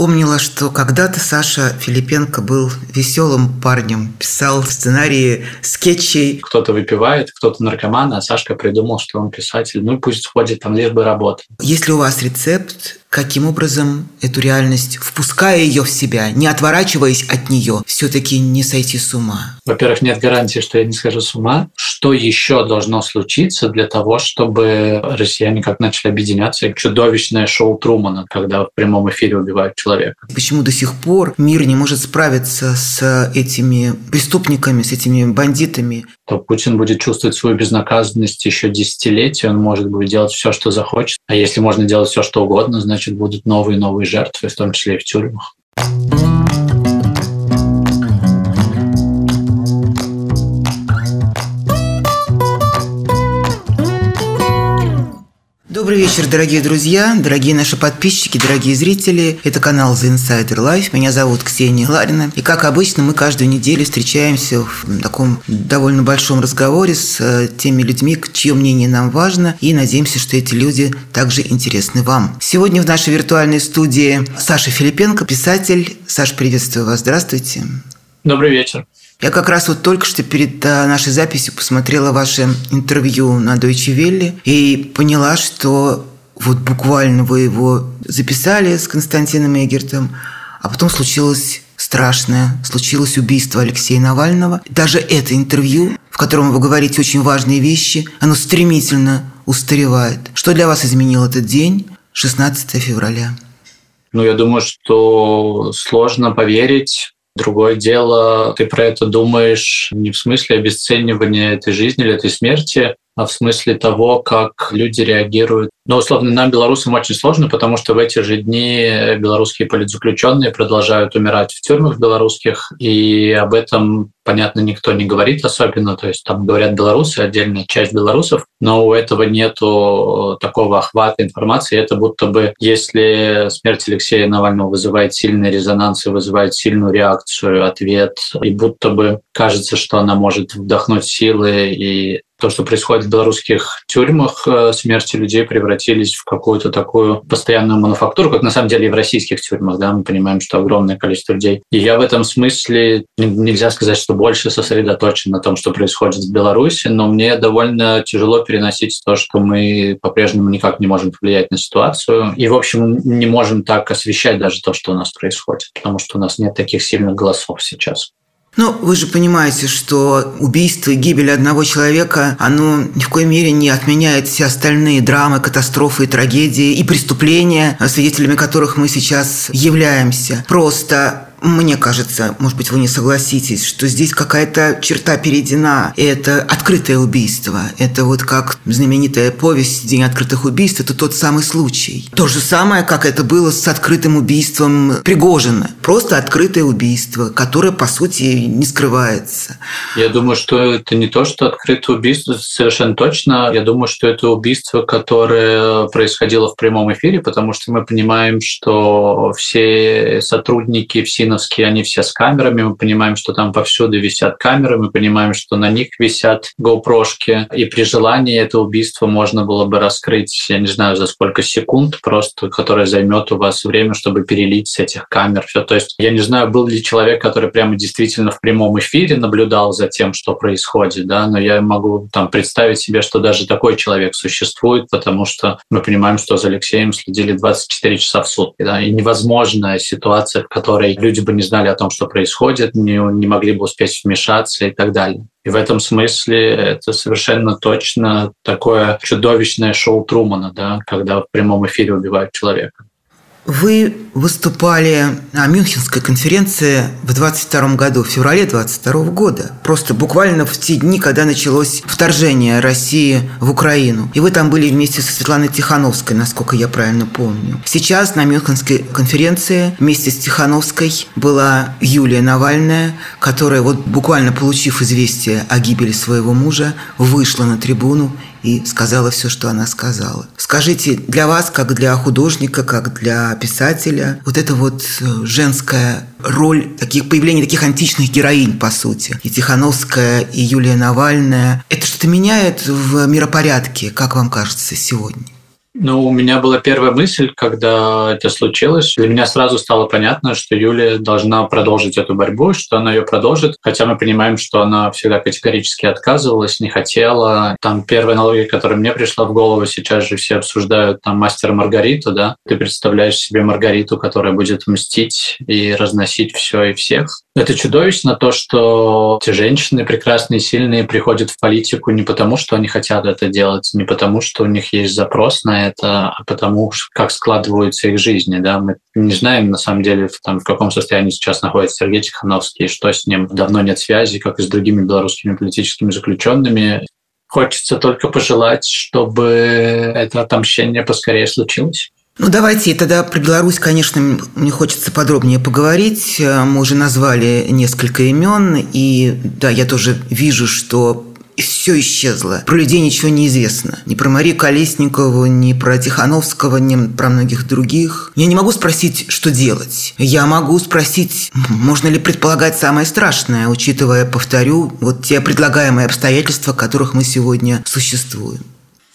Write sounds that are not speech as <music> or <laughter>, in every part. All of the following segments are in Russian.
вспомнила, что когда-то Саша Филипенко был веселым парнем, писал сценарии скетчей. Кто-то выпивает, кто-то наркоман, а Сашка придумал, что он писатель. Ну и пусть ходит там, лишь бы работать. Если у вас рецепт, каким образом эту реальность, впуская ее в себя, не отворачиваясь от нее, все-таки не сойти с ума? Во-первых, нет гарантии, что я не схожу с ума. Что еще должно случиться для того, чтобы россияне как начали объединяться? Чудовищное шоу Трумана, когда в прямом эфире убивают человека. Почему до сих пор мир не может справиться с этими преступниками, с этими бандитами? То Путин будет чувствовать свою безнаказанность еще десятилетия, он может будет делать все, что захочет. А если можно делать все, что угодно, значит, будут новые и новые жертвы, в том числе и в тюрьмах. Добрый вечер, дорогие друзья, дорогие наши подписчики, дорогие зрители. Это канал The Insider Life. Меня зовут Ксения Ларина. И, как обычно, мы каждую неделю встречаемся в таком довольно большом разговоре с э, теми людьми, чье мнение нам важно, и надеемся, что эти люди также интересны вам. Сегодня в нашей виртуальной студии Саша Филипенко, писатель. Саша, приветствую вас. Здравствуйте. Добрый вечер. Я как раз вот только что перед а, нашей записью посмотрела ваше интервью на Deutsche Welle и поняла, что вот буквально вы его записали с Константином Эгертом, а потом случилось страшное, случилось убийство Алексея Навального. Даже это интервью, в котором вы говорите очень важные вещи, оно стремительно устаревает. Что для вас изменил этот день, 16 февраля? Ну, я думаю, что сложно поверить Другое дело, ты про это думаешь не в смысле обесценивания этой жизни или этой смерти, в смысле того, как люди реагируют. Но, условно, нам, белорусам, очень сложно, потому что в эти же дни белорусские политзаключенные продолжают умирать в тюрьмах белорусских, и об этом, понятно, никто не говорит особенно. То есть там говорят белорусы, отдельная часть белорусов, но у этого нету такого охвата информации. Это будто бы, если смерть Алексея Навального вызывает сильный резонанс и вызывает сильную реакцию, ответ, и будто бы кажется, что она может вдохнуть силы и то, что происходит в белорусских тюрьмах, э, смерти людей превратились в какую-то такую постоянную мануфактуру, как на самом деле и в российских тюрьмах. Да, мы понимаем, что огромное количество людей. И я в этом смысле нельзя сказать, что больше сосредоточен на том, что происходит в Беларуси, но мне довольно тяжело переносить то, что мы по-прежнему никак не можем повлиять на ситуацию. И, в общем, не можем так освещать даже то, что у нас происходит, потому что у нас нет таких сильных голосов сейчас. Ну, вы же понимаете, что убийство и гибель одного человека, оно ни в коей мере не отменяет все остальные драмы, катастрофы и трагедии и преступления, свидетелями которых мы сейчас являемся. Просто мне кажется, может быть, вы не согласитесь, что здесь какая-то черта перейдена. Это открытое убийство. Это вот как знаменитая повесть «День открытых убийств» – это тот самый случай. То же самое, как это было с открытым убийством Пригожина. Просто открытое убийство, которое, по сути, не скрывается. Я думаю, что это не то, что открытое убийство, совершенно точно. Я думаю, что это убийство, которое происходило в прямом эфире, потому что мы понимаем, что все сотрудники, все Малиновские, они все с камерами, мы понимаем, что там повсюду висят камеры, мы понимаем, что на них висят GoPro-шки, и при желании это убийство можно было бы раскрыть, я не знаю, за сколько секунд, просто которое займет у вас время, чтобы перелить с этих камер все. То есть я не знаю, был ли человек, который прямо действительно в прямом эфире наблюдал за тем, что происходит, да, но я могу там представить себе, что даже такой человек существует, потому что мы понимаем, что за Алексеем следили 24 часа в сутки, да, и невозможная ситуация, в которой люди люди бы не знали о том, что происходит, не, не могли бы успеть вмешаться и так далее. И в этом смысле это совершенно точно такое чудовищное шоу Трумана, да, когда в прямом эфире убивают человека. Вы выступали на Мюнхенской конференции в 22 году, в феврале 22 года. Просто буквально в те дни, когда началось вторжение России в Украину. И вы там были вместе со Светланой Тихановской, насколько я правильно помню. Сейчас на Мюнхенской конференции вместе с Тихановской была Юлия Навальная, которая вот буквально получив известие о гибели своего мужа, вышла на трибуну и сказала все, что она сказала. Скажите, для вас, как для художника, как для писателя, вот эта вот э, женская роль таких появления таких античных героинь, по сути, и Тихановская, и Юлия Навальная, это что-то меняет в миропорядке, как вам кажется, сегодня? Ну, у меня была первая мысль, когда это случилось. Для меня сразу стало понятно, что Юлия должна продолжить эту борьбу, что она ее продолжит. Хотя мы понимаем, что она всегда категорически отказывалась, не хотела. Там первая аналогия, которая мне пришла в голову, сейчас же все обсуждают там мастера Маргариту, да? Ты представляешь себе Маргариту, которая будет мстить и разносить все и всех. Это чудовищно то, что эти женщины прекрасные, сильные приходят в политику не потому, что они хотят это делать, не потому, что у них есть запрос на это, а потому, как складываются их жизни. Да? Мы не знаем, на самом деле, в, там, в каком состоянии сейчас находится Сергей Тихановский, что с ним давно нет связи, как и с другими белорусскими политическими заключенными. Хочется только пожелать, чтобы это отомщение поскорее случилось. Ну, давайте тогда про Беларусь, конечно, мне хочется подробнее поговорить. Мы уже назвали несколько имен, и да, я тоже вижу, что все исчезло. Про людей ничего не известно. Ни про Марию Колесникову, ни про Тихановского, ни про многих других. Я не могу спросить, что делать. Я могу спросить, можно ли предполагать самое страшное, учитывая, повторю, вот те предлагаемые обстоятельства, в которых мы сегодня существуем.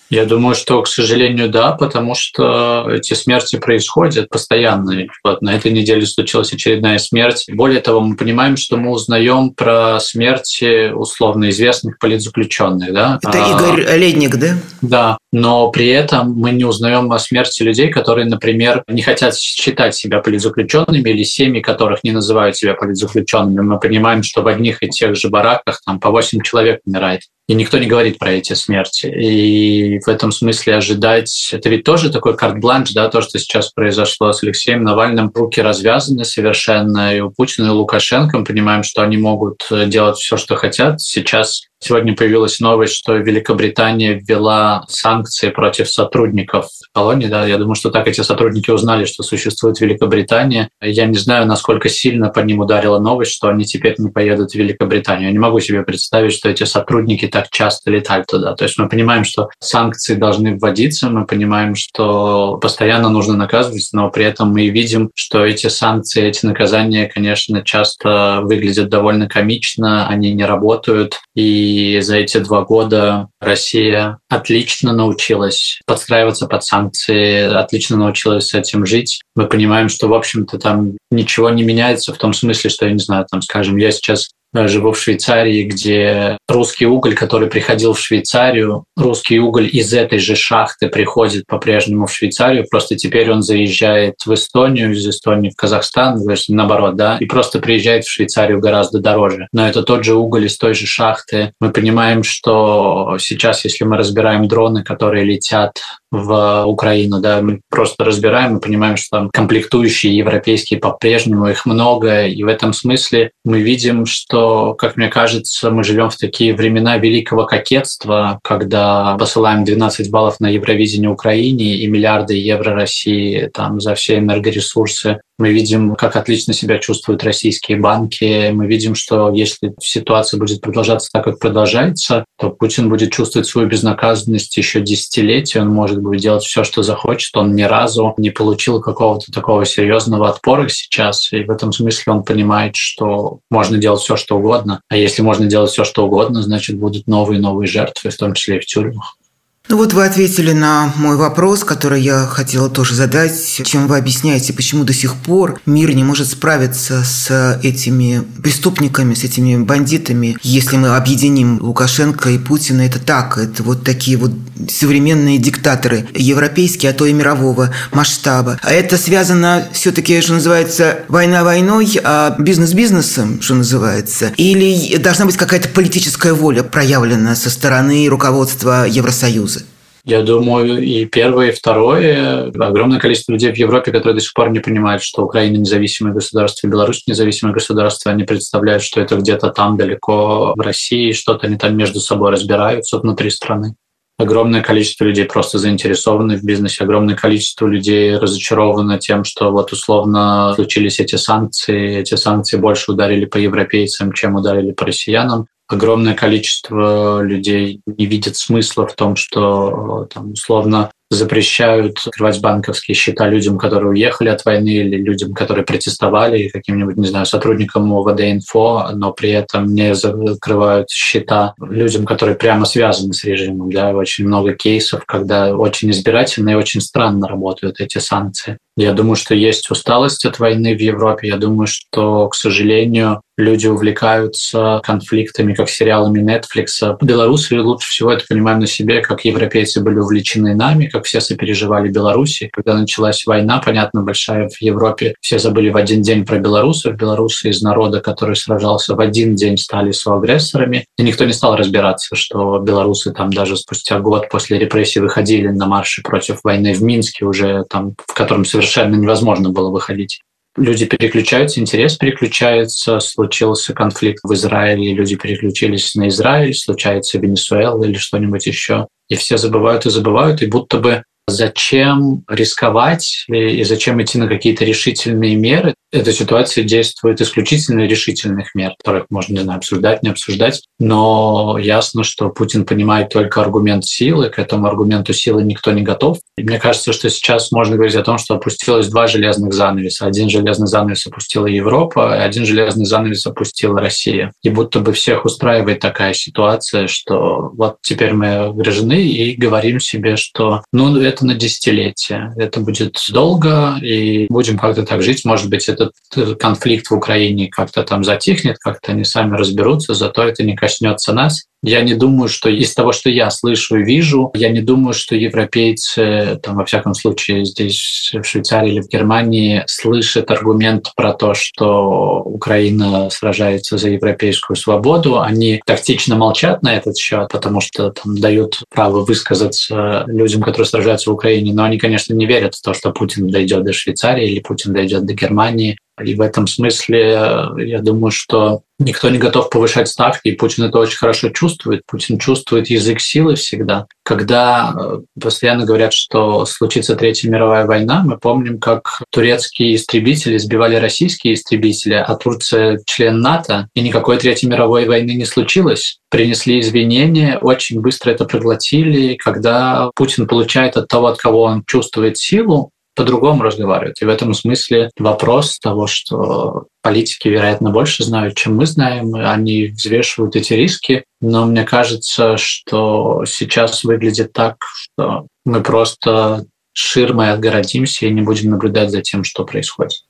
Я думаю, что, к сожалению, да, потому что эти смерти происходят постоянно. Вот на этой неделе случилась очередная смерть. Более того, мы понимаем, что мы узнаем про смерти условно известных политзаключенных. Да? Это а, Игорь Ледник, да? Да, но при этом мы не узнаем о смерти людей, которые, например, не хотят считать себя политзаключенными или семьи, которых не называют себя политзаключенными. Мы понимаем, что в одних и тех же бараках там по 8 человек умирает. И никто не говорит про эти смерти. И в этом смысле ожидать... Это ведь тоже такой карт-бланш, да, то, что сейчас произошло с Алексеем Навальным. Руки развязаны совершенно. И у Путина, и у Лукашенко мы понимаем, что они могут делать все, что хотят. Сейчас Сегодня появилась новость, что Великобритания ввела санкции против сотрудников колонии. Да, я думаю, что так эти сотрудники узнали, что существует Великобритания. Я не знаю, насколько сильно по ним ударила новость, что они теперь не поедут в Великобританию. Я не могу себе представить, что эти сотрудники так часто летали туда. То есть мы понимаем, что санкции должны вводиться, мы понимаем, что постоянно нужно наказывать, но при этом мы видим, что эти санкции, эти наказания, конечно, часто выглядят довольно комично, они не работают. И и за эти два года Россия отлично научилась подстраиваться под санкции, отлично научилась с этим жить. Мы понимаем, что, в общем-то, там ничего не меняется в том смысле, что, я не знаю, там, скажем, я сейчас живу в Швейцарии, где русский уголь, который приходил в Швейцарию, русский уголь из этой же шахты приходит по-прежнему в Швейцарию, просто теперь он заезжает в Эстонию, из Эстонии в Казахстан, то есть наоборот, да, и просто приезжает в Швейцарию гораздо дороже. Но это тот же уголь из той же шахты. Мы понимаем, что сейчас, если мы разбираем дроны, которые летят в Украину, да, мы просто разбираем и понимаем, что там комплектующие европейские по-прежнему их много, и в этом смысле мы видим, что, как мне кажется, мы живем в такие времена великого кокетства, когда посылаем 12 баллов на Евровидение Украине и миллиарды евро России там за все энергоресурсы мы видим, как отлично себя чувствуют российские банки. Мы видим, что если ситуация будет продолжаться так, как продолжается, то Путин будет чувствовать свою безнаказанность еще десятилетия. Он может будет делать все, что захочет. Он ни разу не получил какого-то такого серьезного отпора сейчас. И в этом смысле он понимает, что можно делать все, что угодно. А если можно делать все, что угодно, значит, будут новые и новые жертвы, в том числе и в тюрьмах. Ну вот вы ответили на мой вопрос, который я хотела тоже задать. Чем вы объясняете, почему до сих пор мир не может справиться с этими преступниками, с этими бандитами? Если мы объединим Лукашенко и Путина, это так, это вот такие вот современные диктаторы, европейские, а то и мирового масштаба. А это связано все-таки, что называется, война войной, а бизнес бизнесом, что называется? Или должна быть какая-то политическая воля проявлена со стороны руководства Евросоюза? Я думаю, и первое, и второе. Огромное количество людей в Европе, которые до сих пор не понимают, что Украина независимое государство, Беларусь независимое государство. Они представляют, что это где-то там далеко в России, что-то они там между собой разбираются внутри страны. Огромное количество людей просто заинтересованы в бизнесе, огромное количество людей разочаровано тем, что вот условно случились эти санкции, эти санкции больше ударили по европейцам, чем ударили по россиянам огромное количество людей не видит смысла в том, что там, условно запрещают открывать банковские счета людям, которые уехали от войны или людям, которые протестовали, каким-нибудь, не знаю, сотрудникам ОВД-инфо, но при этом не закрывают счета людям, которые прямо связаны с режимом. Да? Очень много кейсов, когда очень избирательно и очень странно работают эти санкции. Я думаю, что есть усталость от войны в Европе. Я думаю, что, к сожалению, люди увлекаются конфликтами, как сериалами Netflix. Белорусы лучше всего это понимаем на себе, как европейцы были увлечены нами, как все сопереживали Беларуси. Когда началась война, понятно, большая в Европе, все забыли в один день про белорусов. Белорусы из народа, который сражался в один день, стали соагрессорами. И никто не стал разбираться, что белорусы там даже спустя год после репрессий выходили на марши против войны в Минске уже там, в котором совершенно совершенно невозможно было выходить. Люди переключаются, интерес переключается, случился конфликт в Израиле, люди переключились на Израиль, случается Венесуэла или что-нибудь еще. И все забывают и забывают, и будто бы зачем рисковать и зачем идти на какие-то решительные меры. Эта ситуация действует исключительно решительных мер, которых можно, не знаю, обсуждать, не обсуждать. Но ясно, что Путин понимает только аргумент силы, к этому аргументу силы никто не готов. И мне кажется, что сейчас можно говорить о том, что опустилось два железных занавеса. Один железный занавес опустила Европа, один железный занавес опустила Россия. И будто бы всех устраивает такая ситуация, что вот теперь мы огражены и говорим себе, что ну, это это на десятилетия. Это будет долго, и будем как-то так жить. Может быть, этот конфликт в Украине как-то там затихнет, как-то они сами разберутся, зато это не коснется нас. Я не думаю, что из того, что я слышу и вижу, я не думаю, что европейцы, там, во всяком случае, здесь, в Швейцарии или в Германии, слышат аргумент про то, что Украина сражается за европейскую свободу. Они тактично молчат на этот счет, потому что там дают право высказаться людям, которые сражаются в Украине. Но они, конечно, не верят в то, что Путин дойдет до Швейцарии или Путин дойдет до Германии. И в этом смысле я думаю, что никто не готов повышать ставки, и Путин это очень хорошо чувствует. Путин чувствует язык силы всегда. Когда э, постоянно говорят, что случится Третья мировая война, мы помним, как турецкие истребители сбивали российские истребители, а Турция член НАТО, и никакой Третьей мировой войны не случилось. Принесли извинения, очень быстро это проглотили. Когда Путин получает от того, от кого он чувствует силу, по-другому разговаривают. И в этом смысле вопрос того, что политики, вероятно, больше знают, чем мы знаем, они взвешивают эти риски, но мне кажется, что сейчас выглядит так, что мы просто ширмой отгородимся и не будем наблюдать за тем, что происходит.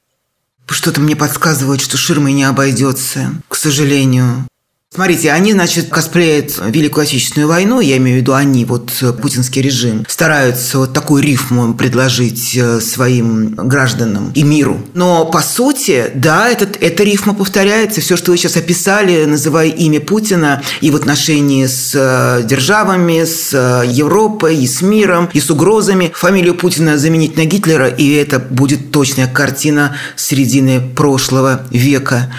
Что-то мне подсказывает, что ширмой не обойдется, к сожалению. Смотрите, они, значит, косплеят Великую Отечественную войну, я имею в виду они, вот э, путинский режим, стараются вот такую рифму предложить э, своим гражданам и миру. Но, по сути, да, этот, эта рифма повторяется. Все, что вы сейчас описали, называя имя Путина и в отношении с э, державами, с Европой, и с миром, и с угрозами. Фамилию Путина заменить на Гитлера, и это будет точная картина середины прошлого века.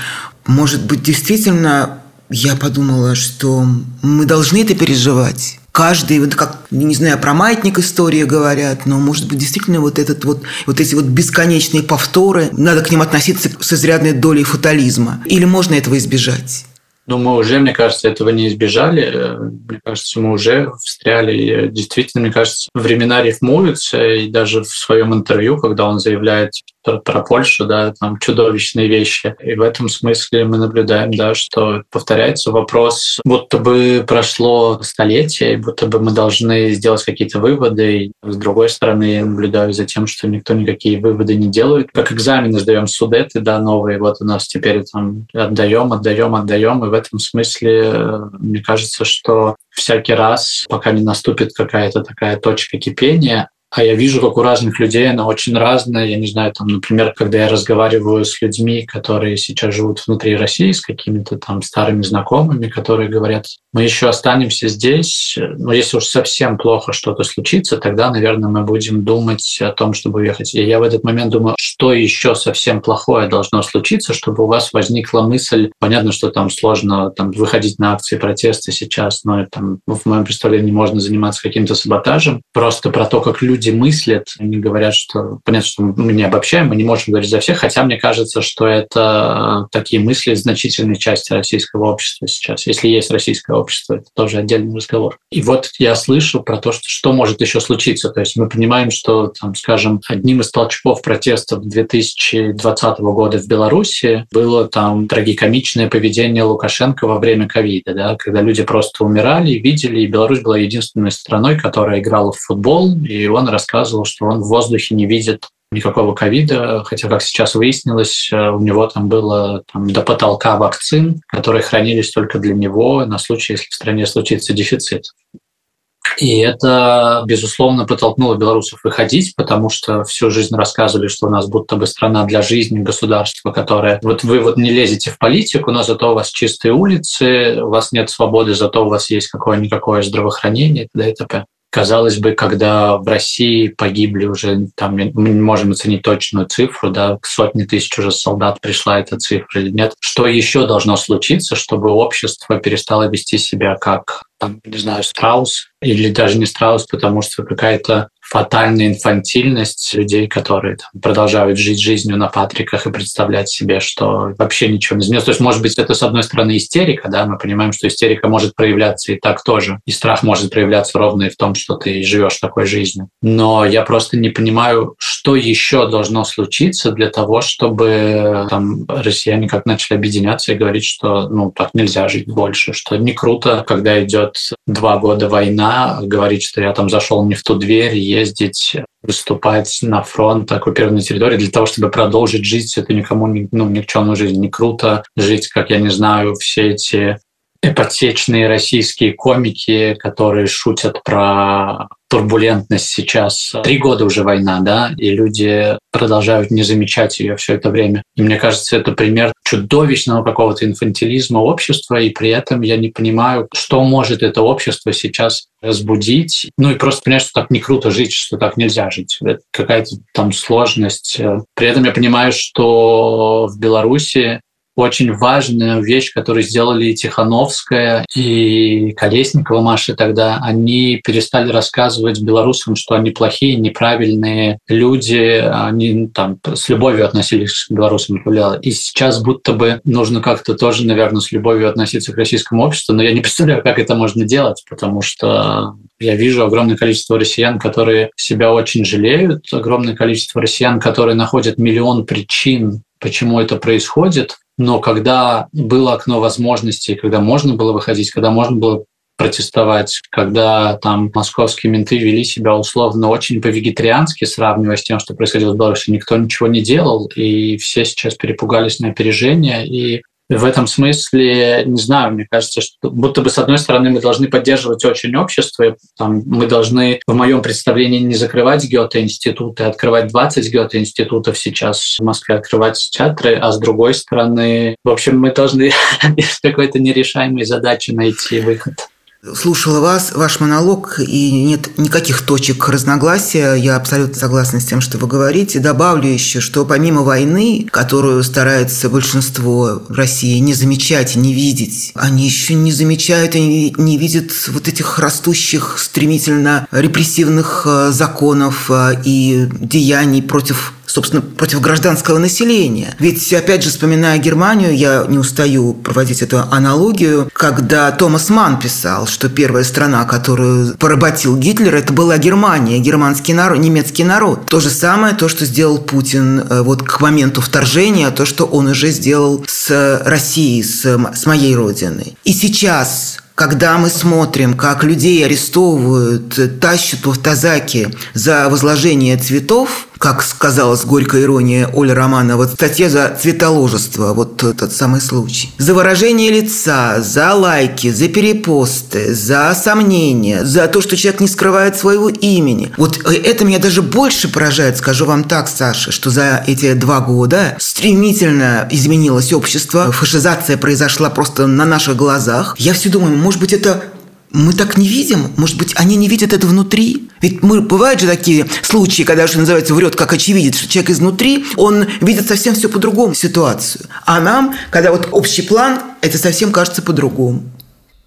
Может быть, действительно я подумала, что мы должны это переживать. Каждый, вот как, не знаю, про маятник истории говорят, но, может быть, действительно вот, этот вот, вот эти вот бесконечные повторы, надо к ним относиться с изрядной долей фатализма. Или можно этого избежать? Ну, мы уже, мне кажется, этого не избежали. Мне кажется, мы уже встряли. И действительно, мне кажется, времена рифмуются. И даже в своем интервью, когда он заявляет про, про Польшу, да, там чудовищные вещи. И в этом смысле мы наблюдаем, да, что повторяется вопрос, будто бы прошло столетие, будто бы мы должны сделать какие-то выводы. И с другой стороны, я наблюдаю за тем, что никто никакие выводы не делает. Как экзамены сдаем судеты, да, новые. Вот у нас теперь там отдаем, отдаем, отдаем. И в этом смысле мне кажется, что всякий раз, пока не наступит какая-то такая точка кипения, а я вижу, как у разных людей она очень разная. Я не знаю, там, например, когда я разговариваю с людьми, которые сейчас живут внутри России, с какими-то там старыми знакомыми, которые говорят, мы еще останемся здесь, но если уж совсем плохо что-то случится, тогда, наверное, мы будем думать о том, чтобы уехать. И я в этот момент думаю, что еще совсем плохое должно случиться, чтобы у вас возникла мысль, понятно, что там сложно там, выходить на акции протеста сейчас, но там, в моем представлении можно заниматься каким-то саботажем, просто про то, как люди люди мыслят, они говорят, что понятно, что мы не обобщаем, мы не можем говорить за всех, хотя мне кажется, что это такие мысли значительной части российского общества сейчас. Если есть российское общество, это тоже отдельный разговор. И вот я слышу про то, что, что может еще случиться. То есть мы понимаем, что, там, скажем, одним из толчков протестов 2020 года в Беларуси было там трагикомичное поведение Лукашенко во время ковида, да, когда люди просто умирали, видели, и Беларусь была единственной страной, которая играла в футбол, и он рассказывал, что он в воздухе не видит никакого ковида, хотя, как сейчас выяснилось, э, у него там было там, до потолка вакцин, которые хранились только для него на случай, если в стране случится дефицит. И это, безусловно, подтолкнуло белорусов выходить, потому что всю жизнь рассказывали, что у нас будто бы страна для жизни, государство, которое... Вот вы вот не лезете в политику, но зато у вас чистые улицы, у вас нет свободы, зато у вас есть какое-никакое здравоохранение и т.д. и т.п. Казалось бы, когда в России погибли уже, там, мы не можем оценить точную цифру, да, сотни тысяч уже солдат пришла эта цифра или нет, что еще должно случиться, чтобы общество перестало вести себя как, там, не знаю, страус, или даже не страус, потому что какая-то фатальная инфантильность людей, которые там, продолжают жить жизнью на Патриках и представлять себе, что вообще ничего не изменилось. То есть, может быть, это, с одной стороны, истерика, да, мы понимаем, что истерика может проявляться и так тоже, и страх может проявляться ровно и в том, что ты живешь такой жизнью. Но я просто не понимаю, что еще должно случиться для того, чтобы там россияне как начали объединяться и говорить, что ну так нельзя жить больше, что не круто, когда идет два года война, говорить, что я там зашел не в ту дверь, ездить, выступать на фронт оккупированной территории для того, чтобы продолжить жить эту никому ну, никчемную жизнь. Не круто жить, как я не знаю, все эти эпатечные российские комики, которые шутят про турбулентность сейчас. Три года уже война, да, и люди продолжают не замечать ее все это время. И мне кажется, это пример чудовищного какого-то инфантилизма общества, и при этом я не понимаю, что может это общество сейчас разбудить. Ну и просто понять, что так не круто жить, что так нельзя жить. Это какая-то там сложность. При этом я понимаю, что в Беларуси очень важная вещь, которую сделали и Тихановская, и Колесникова Маша тогда. Они перестали рассказывать белорусам, что они плохие, неправильные люди, они ну, там с любовью относились к белорусам. И сейчас будто бы нужно как-то тоже, наверное, с любовью относиться к российскому обществу, но я не <laughs> представляю, как это можно делать, потому что я вижу огромное количество россиян, которые себя очень жалеют, огромное количество россиян, которые находят миллион причин почему это происходит, но когда было окно возможностей, когда можно было выходить, когда можно было протестовать, когда там московские менты вели себя условно очень по-вегетариански, сравнивая с тем, что происходило в Беларуси, никто ничего не делал, и все сейчас перепугались на опережение, и в этом смысле, не знаю, мне кажется, что будто бы с одной стороны мы должны поддерживать очень общество, там, мы должны в моем представлении не закрывать геоте-институты, а открывать 20 геоте-институтов сейчас. В Москве, открывать театры, а с другой стороны, в общем, мы должны <laughs> из какой-то нерешаемой задачи найти выход слушала вас, ваш монолог, и нет никаких точек разногласия. Я абсолютно согласна с тем, что вы говорите. Добавлю еще, что помимо войны, которую старается большинство в России не замечать и не видеть, они еще не замечают и не видят вот этих растущих стремительно репрессивных э, законов э, и деяний против собственно, против гражданского населения. Ведь, опять же, вспоминая Германию, я не устаю проводить эту аналогию, когда Томас Ман писал, что первая страна, которую поработил Гитлер, это была Германия, германский народ, немецкий народ. То же самое, то, что сделал Путин э, вот к моменту вторжения, то, что он уже сделал с Россией, с, с моей родиной. И сейчас когда мы смотрим, как людей арестовывают, тащат в автозаки за возложение цветов, как сказала с горькой иронией Оля Романова, статья за цветоложество, вот тот самый случай. За выражение лица, за лайки, за перепосты, за сомнения, за то, что человек не скрывает своего имени. Вот это меня даже больше поражает, скажу вам так, Саша, что за эти два года стремительно изменилось общество, фашизация произошла просто на наших глазах. Я все думаю, может быть, это мы так не видим? Может быть, они не видят это внутри? Ведь мы, бывают же такие случаи, когда, что называется, врет как очевидец, что человек изнутри, он видит совсем все по-другому ситуацию. А нам, когда вот общий план, это совсем кажется по-другому.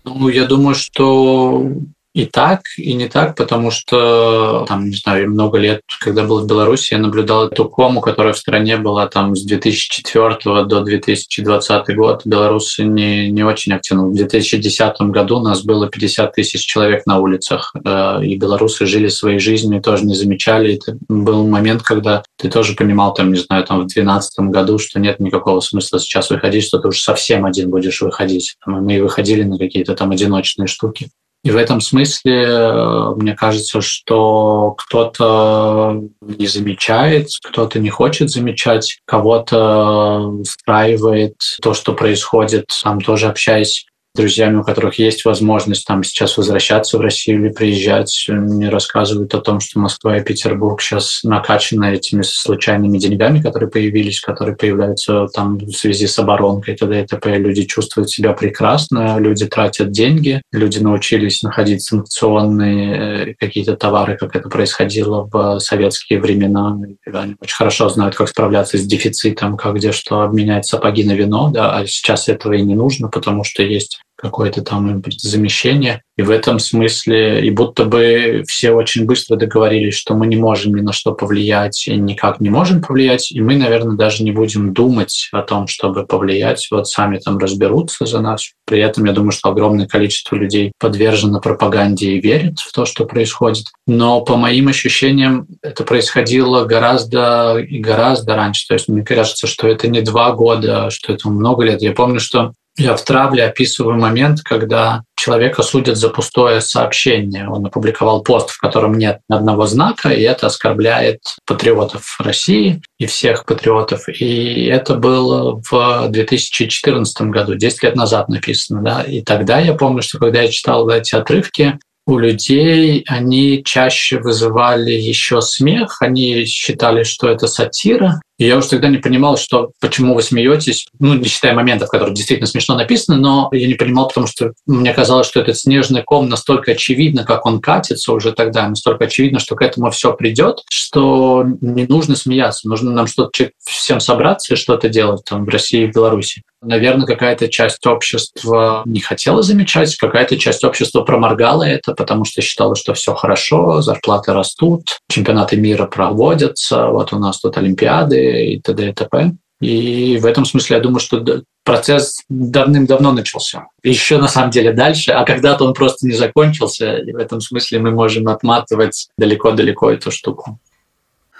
Ну, я думаю, что и так, и не так, потому что, там, не знаю, много лет, когда был в Беларуси, я наблюдал эту кому, которая в стране была там с 2004 до 2020 год. Белорусы не, не очень активно. В 2010 году у нас было 50 тысяч человек на улицах, э, и белорусы жили своей жизнью, тоже не замечали. Это был момент, когда ты тоже понимал, там, не знаю, там в 2012 году, что нет никакого смысла сейчас выходить, что ты уже совсем один будешь выходить. Мы выходили на какие-то там одиночные штуки. И в этом смысле э, мне кажется, что кто-то не замечает, кто-то не хочет замечать, кого-то устраивает то, что происходит. Сам тоже общаясь друзьями, у которых есть возможность там сейчас возвращаться в Россию или приезжать, мне рассказывают о том, что Москва и Петербург сейчас накачаны этими случайными деньгами, которые появились, которые появляются там в связи с оборонкой, т.д. и т.п. Люди чувствуют себя прекрасно, люди тратят деньги, люди научились находить санкционные э, какие-то товары, как это происходило в советские времена. Они очень хорошо знают, как справляться с дефицитом, как где что обменять сапоги на вино, да, а сейчас этого и не нужно, потому что есть какое-то там замещение. И в этом смысле, и будто бы все очень быстро договорились, что мы не можем ни на что повлиять и никак не можем повлиять, и мы, наверное, даже не будем думать о том, чтобы повлиять, вот сами там разберутся за нас. При этом я думаю, что огромное количество людей подвержено пропаганде и верит в то, что происходит. Но по моим ощущениям это происходило гораздо и гораздо раньше. То есть мне кажется, что это не два года, что это много лет. Я помню, что я в травле описываю момент, когда человека судят за пустое сообщение. Он опубликовал пост, в котором нет одного знака, и это оскорбляет патриотов России и всех патриотов. И это было в 2014 году, 10 лет назад написано. Да? И тогда я помню, что когда я читал эти отрывки, у людей они чаще вызывали еще смех, они считали, что это сатира, и я уже тогда не понимал, что почему вы смеетесь, ну, не считая моментов, которые действительно смешно написаны, но я не понимал, потому что мне казалось, что этот снежный ком настолько очевидно, как он катится уже тогда, настолько очевидно, что к этому все придет, что не нужно смеяться, нужно нам что-то всем собраться и что-то делать там в России и в Беларуси. Наверное, какая-то часть общества не хотела замечать, какая-то часть общества проморгала это, потому что считала, что все хорошо, зарплаты растут, чемпионаты мира проводятся, вот у нас тут Олимпиады, и т.д. и т.п. И в этом смысле я думаю, что процесс давным-давно начался. Еще на самом деле дальше, а когда-то он просто не закончился, и в этом смысле мы можем отматывать далеко-далеко эту штуку.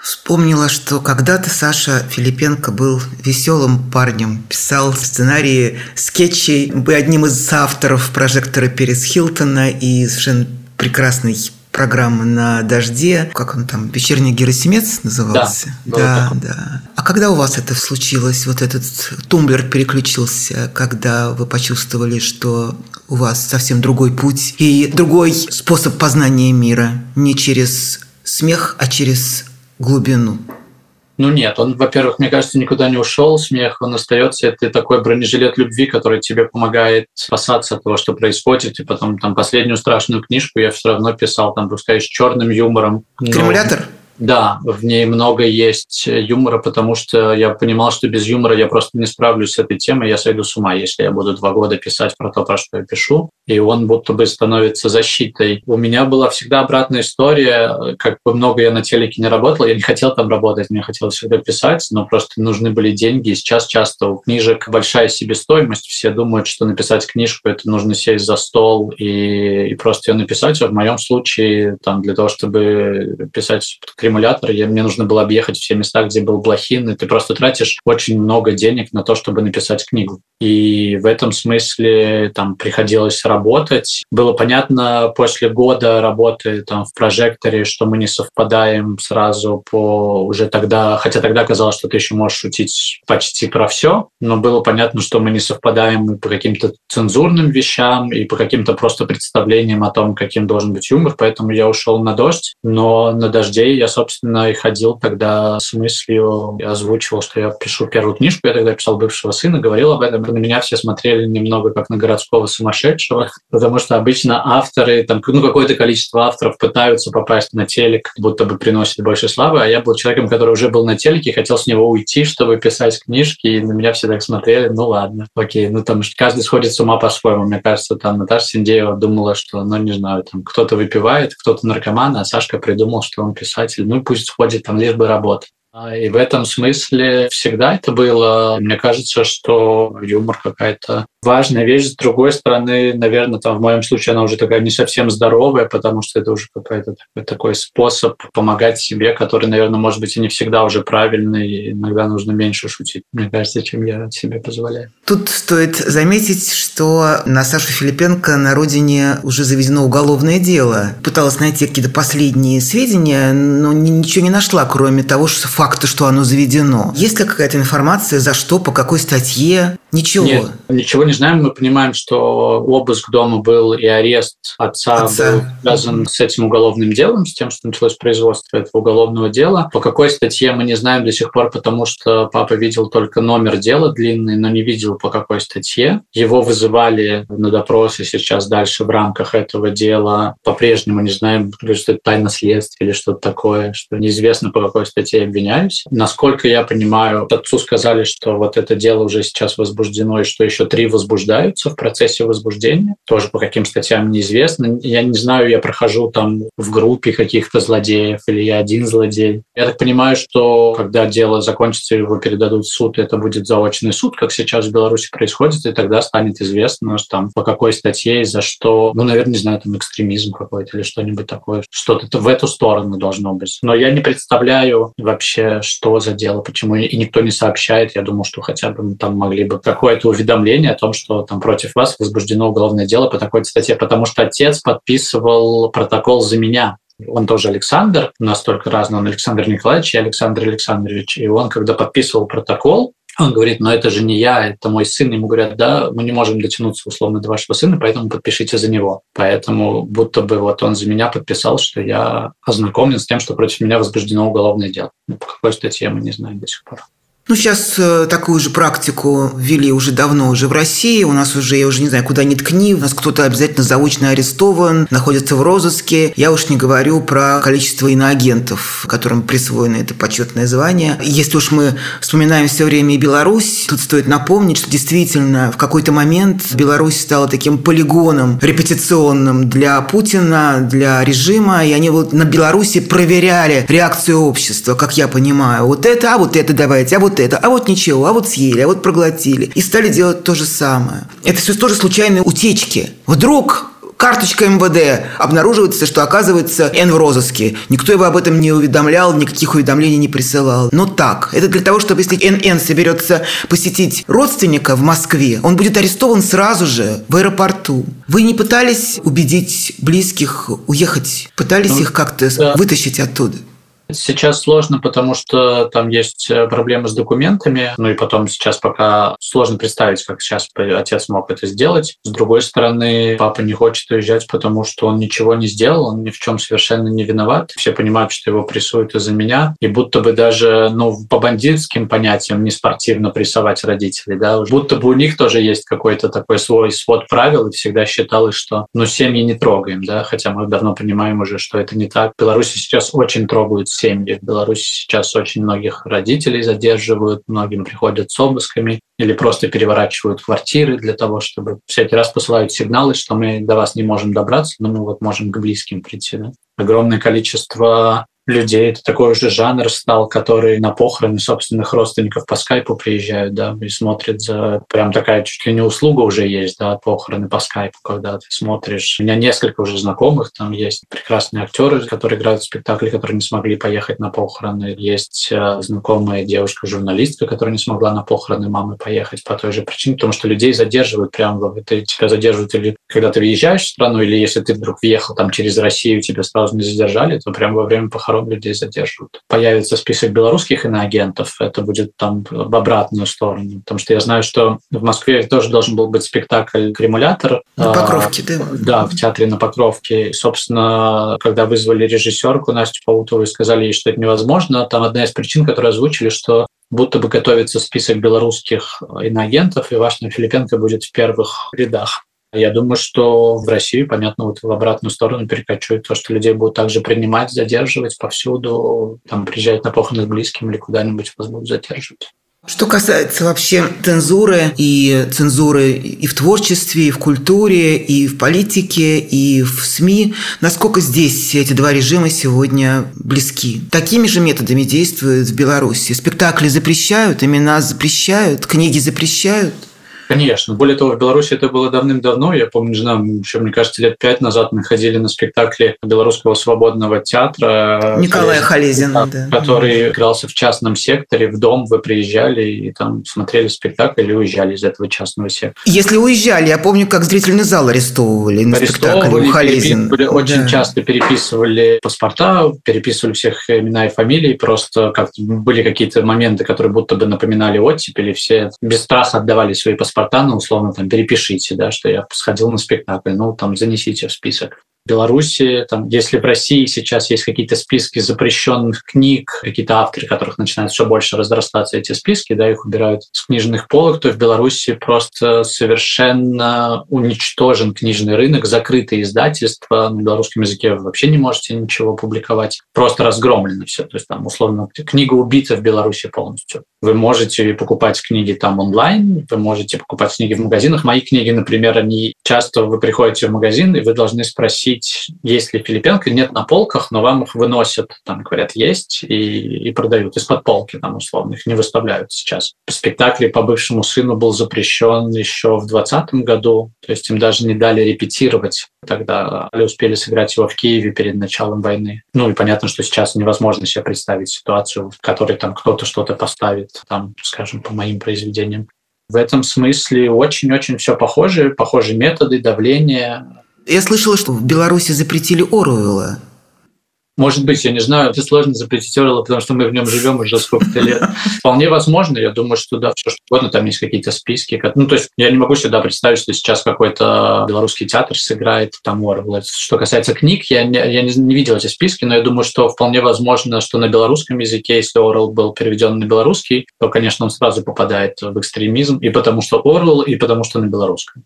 Вспомнила, что когда-то Саша Филипенко был веселым парнем, писал сценарии скетчей, был одним из авторов прожектора Перес Хилтона и совершенно прекрасный программы на дожде, как он там, вечерний Герасимец назывался? Да, да, да. А когда у вас это случилось, вот этот тумблер переключился, когда вы почувствовали, что у вас совсем другой путь и другой способ познания мира, не через смех, а через глубину? Ну нет, он, во-первых, мне кажется, никуда не ушел, смех, он остается. Это такой бронежилет любви, который тебе помогает спасаться от того, что происходит. И потом там последнюю страшную книжку я все равно писал, там, пускай с черным юмором. Кремулятор? Да, в ней много есть юмора, потому что я понимал, что без юмора я просто не справлюсь с этой темой, я сойду с ума, если я буду два года писать про то, про что я пишу, и он будто бы становится защитой. У меня была всегда обратная история, как бы много я на телеке не работал, я не хотел там работать, мне хотелось всегда писать, но просто нужны были деньги, и сейчас часто у книжек большая себестоимость, все думают, что написать книжку — это нужно сесть за стол и, и просто ее написать, а в моем случае там для того, чтобы писать аккумулятор, и мне нужно было объехать все места, где был блохин, и ты просто тратишь очень много денег на то, чтобы написать книгу. И в этом смысле там приходилось работать. Было понятно после года работы там в прожекторе, что мы не совпадаем сразу по уже тогда, хотя тогда казалось, что ты еще можешь шутить почти про все, но было понятно, что мы не совпадаем и по каким-то цензурным вещам, и по каким-то просто представлениям о том, каким должен быть юмор, поэтому я ушел на дождь, но на дожде я, собственно, собственно, и ходил тогда с мыслью, я озвучивал, что я пишу первую книжку, я тогда писал бывшего сына, говорил об этом, на меня все смотрели немного как на городского сумасшедшего, <laughs> потому что обычно авторы, там, ну, какое-то количество авторов пытаются попасть на телек, будто бы приносит больше славы, а я был человеком, который уже был на телеке, хотел с него уйти, чтобы писать книжки, и на меня все так смотрели, ну ладно, окей, ну там каждый сходит с ума по-своему. Мне кажется, там Наташа Синдеева думала, что, ну не знаю, там кто-то выпивает, кто-то наркоман, а Сашка придумал, что он писатель, ну пусть сходит там лишь бы работать. А, и в этом смысле всегда это было. Мне кажется, что юмор какая-то важная вещь. С другой стороны, наверное, там в моем случае она уже такая не совсем здоровая, потому что это уже какой-то такой, способ помогать себе, который, наверное, может быть и не всегда уже правильный, и иногда нужно меньше шутить, мне кажется, чем я себе позволяю. Тут стоит заметить, что на Сашу Филипенко на родине уже заведено уголовное дело. Пыталась найти какие-то последние сведения, но ничего не нашла, кроме того, что факта, что оно заведено. Есть ли какая-то информация, за что, по какой статье? Ничего. Нет, ничего не знаем. Мы понимаем, что обыск дома был и арест отца, отца. был связан с этим уголовным делом, с тем, что началось производство этого уголовного дела. По какой статье мы не знаем до сих пор, потому что папа видел только номер дела длинный, но не видел по какой статье. Его вызывали на допросы сейчас дальше в рамках этого дела. По-прежнему не знаем, что это тайна следствия или что-то такое, что неизвестно по какой статье обвиняюсь. Насколько я понимаю, отцу сказали, что вот это дело уже сейчас возбуждено и что еще три возбуждаются в процессе возбуждения. Тоже по каким статьям неизвестно. Я не знаю, я прохожу там в группе каких-то злодеев или я один злодей. Я так понимаю, что когда дело закончится, его передадут в суд, это будет заочный суд, как сейчас в Беларуси происходит, и тогда станет известно, что там по какой статье и за что, ну, наверное, не знаю, там экстремизм какой-то или что-нибудь такое. Что-то в эту сторону должно быть. Но я не представляю вообще, что за дело, почему и никто не сообщает. Я думаю, что хотя бы там могли бы какое-то уведомление о том, что там против вас возбуждено уголовное дело по такой статье, потому что отец подписывал протокол за меня он тоже Александр, настолько разный, он Александр Николаевич и Александр Александрович. И он, когда подписывал протокол, он говорит, но это же не я, это мой сын. Ему говорят, да, мы не можем дотянуться условно до вашего сына, поэтому подпишите за него. Поэтому будто бы вот он за меня подписал, что я ознакомлен с тем, что против меня возбуждено уголовное дело. Ну, по какой статье мы не знаем до сих пор. Ну, сейчас э, такую же практику ввели уже давно уже в России. У нас уже, я уже не знаю, куда ни ткни, у нас кто-то обязательно заочно арестован, находится в розыске. Я уж не говорю про количество иноагентов, которым присвоено это почетное звание. Если уж мы вспоминаем все время и Беларусь, тут стоит напомнить, что действительно в какой-то момент Беларусь стала таким полигоном репетиционным для Путина, для режима, и они вот на Беларуси проверяли реакцию общества, как я понимаю. Вот это, а вот это давайте, а вот это, а вот ничего, а вот съели, а вот проглотили. И стали делать то же самое. Это все тоже случайные утечки. Вдруг карточка МВД. Обнаруживается, что оказывается Н в розыске. Никто его об этом не уведомлял, никаких уведомлений не присылал. Но так, это для того, чтобы если НН соберется посетить родственника в Москве, он будет арестован сразу же в аэропорту. Вы не пытались убедить близких уехать? Пытались ну, их как-то да. вытащить оттуда? Сейчас сложно, потому что там есть э, проблемы с документами, ну и потом сейчас пока сложно представить, как сейчас отец мог это сделать. С другой стороны, папа не хочет уезжать, потому что он ничего не сделал, он ни в чем совершенно не виноват. Все понимают, что его прессуют из-за меня, и будто бы даже ну, по бандитским понятиям не спортивно прессовать родителей, да, будто бы у них тоже есть какой-то такой свой свод правил, и всегда считалось, что ну семьи не трогаем, да, хотя мы давно понимаем уже, что это не так. В Беларуси сейчас очень трогают семьи. В Беларуси сейчас очень многих родителей задерживают, многим приходят с обысками или просто переворачивают квартиры для того, чтобы всякий раз посылают сигналы, что мы до вас не можем добраться, но мы вот можем к близким прийти. Да? Огромное количество людей. Это такой уже жанр стал, который на похороны собственных родственников по скайпу приезжают, да, и смотрят за... Прям такая чуть ли не услуга уже есть, да, похороны по скайпу, когда ты смотришь. У меня несколько уже знакомых, там есть прекрасные актеры, которые играют в спектакле, которые не смогли поехать на похороны. Есть э, знакомая девушка-журналистка, которая не смогла на похороны мамы поехать по той же причине, потому что людей задерживают прямо, это тебя задерживают или когда ты въезжаешь в страну, или если ты вдруг въехал там через Россию, тебя сразу не задержали, то прямо во время похорон похорон людей задерживают. Появится список белорусских иноагентов, это будет там в обратную сторону. Потому что я знаю, что в Москве тоже должен был быть спектакль «Кремулятор». На Покровке, да? Да, в театре на Покровке. И, собственно, когда вызвали режиссерку Настю Паутову и сказали ей, что это невозможно, там одна из причин, которые озвучили, что будто бы готовится список белорусских иноагентов, и Вашна Филипенко будет в первых рядах. Я думаю, что в России, понятно, вот в обратную сторону перекочует то, что людей будут также принимать, задерживать повсюду, там приезжать на похороны с близким или куда-нибудь вас будут задерживать. Что касается вообще цензуры и цензуры и в творчестве, и в культуре, и в политике, и в СМИ, насколько здесь эти два режима сегодня близки? Такими же методами действуют в Беларуси. Спектакли запрещают, имена запрещают, книги запрещают – Конечно. Более того, в Беларуси это было давным-давно. Я помню, жена, еще, мне кажется, лет пять назад мы ходили на спектакли Белорусского свободного театра. Николая Халезина, да. Который игрался в частном секторе. В дом вы приезжали и там смотрели спектакль или уезжали из этого частного сектора. Если уезжали, я помню, как зрительный зал арестовывали на спектакле у Халезина. Очень да. часто переписывали паспорта, переписывали всех имена и фамилии. Просто как были какие-то моменты, которые будто бы напоминали оттепели. Все без страха отдавали свои паспорта паспорта, условно, там, перепишите, да, что я сходил на спектакль, ну, там, занесите в список. Беларуси, там, если в России сейчас есть какие-то списки запрещенных книг, какие-то авторы, которых начинают все больше разрастаться эти списки, да, их убирают с книжных полок, то в Беларуси просто совершенно уничтожен книжный рынок, закрытые издательства, на белорусском языке вы вообще не можете ничего публиковать, просто разгромлено все, то есть там условно книга убита в Беларуси полностью. Вы можете покупать книги там онлайн, вы можете покупать книги в магазинах. Мои книги, например, они часто вы приходите в магазин, и вы должны спросить, спросить, есть ли Филипенко, нет на полках, но вам их выносят, там говорят, есть, и, и продают из-под полки, там условно, их не выставляют сейчас. Спектакль по бывшему сыну был запрещен еще в 2020 году, то есть им даже не дали репетировать. Тогда они успели сыграть его в Киеве перед началом войны. Ну и понятно, что сейчас невозможно себе представить ситуацию, в которой там кто-то что-то поставит, там, скажем, по моим произведениям. В этом смысле очень-очень все похоже, похожие методы давления, я слышала, что в Беларуси запретили Оруэлла. Может быть, я не знаю, это сложно запретить Орла, потому что мы в нем живем уже сколько-то лет. Вполне возможно, я думаю, что да, все что угодно, там есть какие-то списки. Ну, то есть я не могу сюда представить, что сейчас какой-то белорусский театр сыграет там Орвелла. Что касается книг, я, не, я не, не видел эти списки, но я думаю, что вполне возможно, что на белорусском языке, если Орел был переведен на белорусский, то, конечно, он сразу попадает в экстремизм, и потому что Орел, и потому что на белорусском.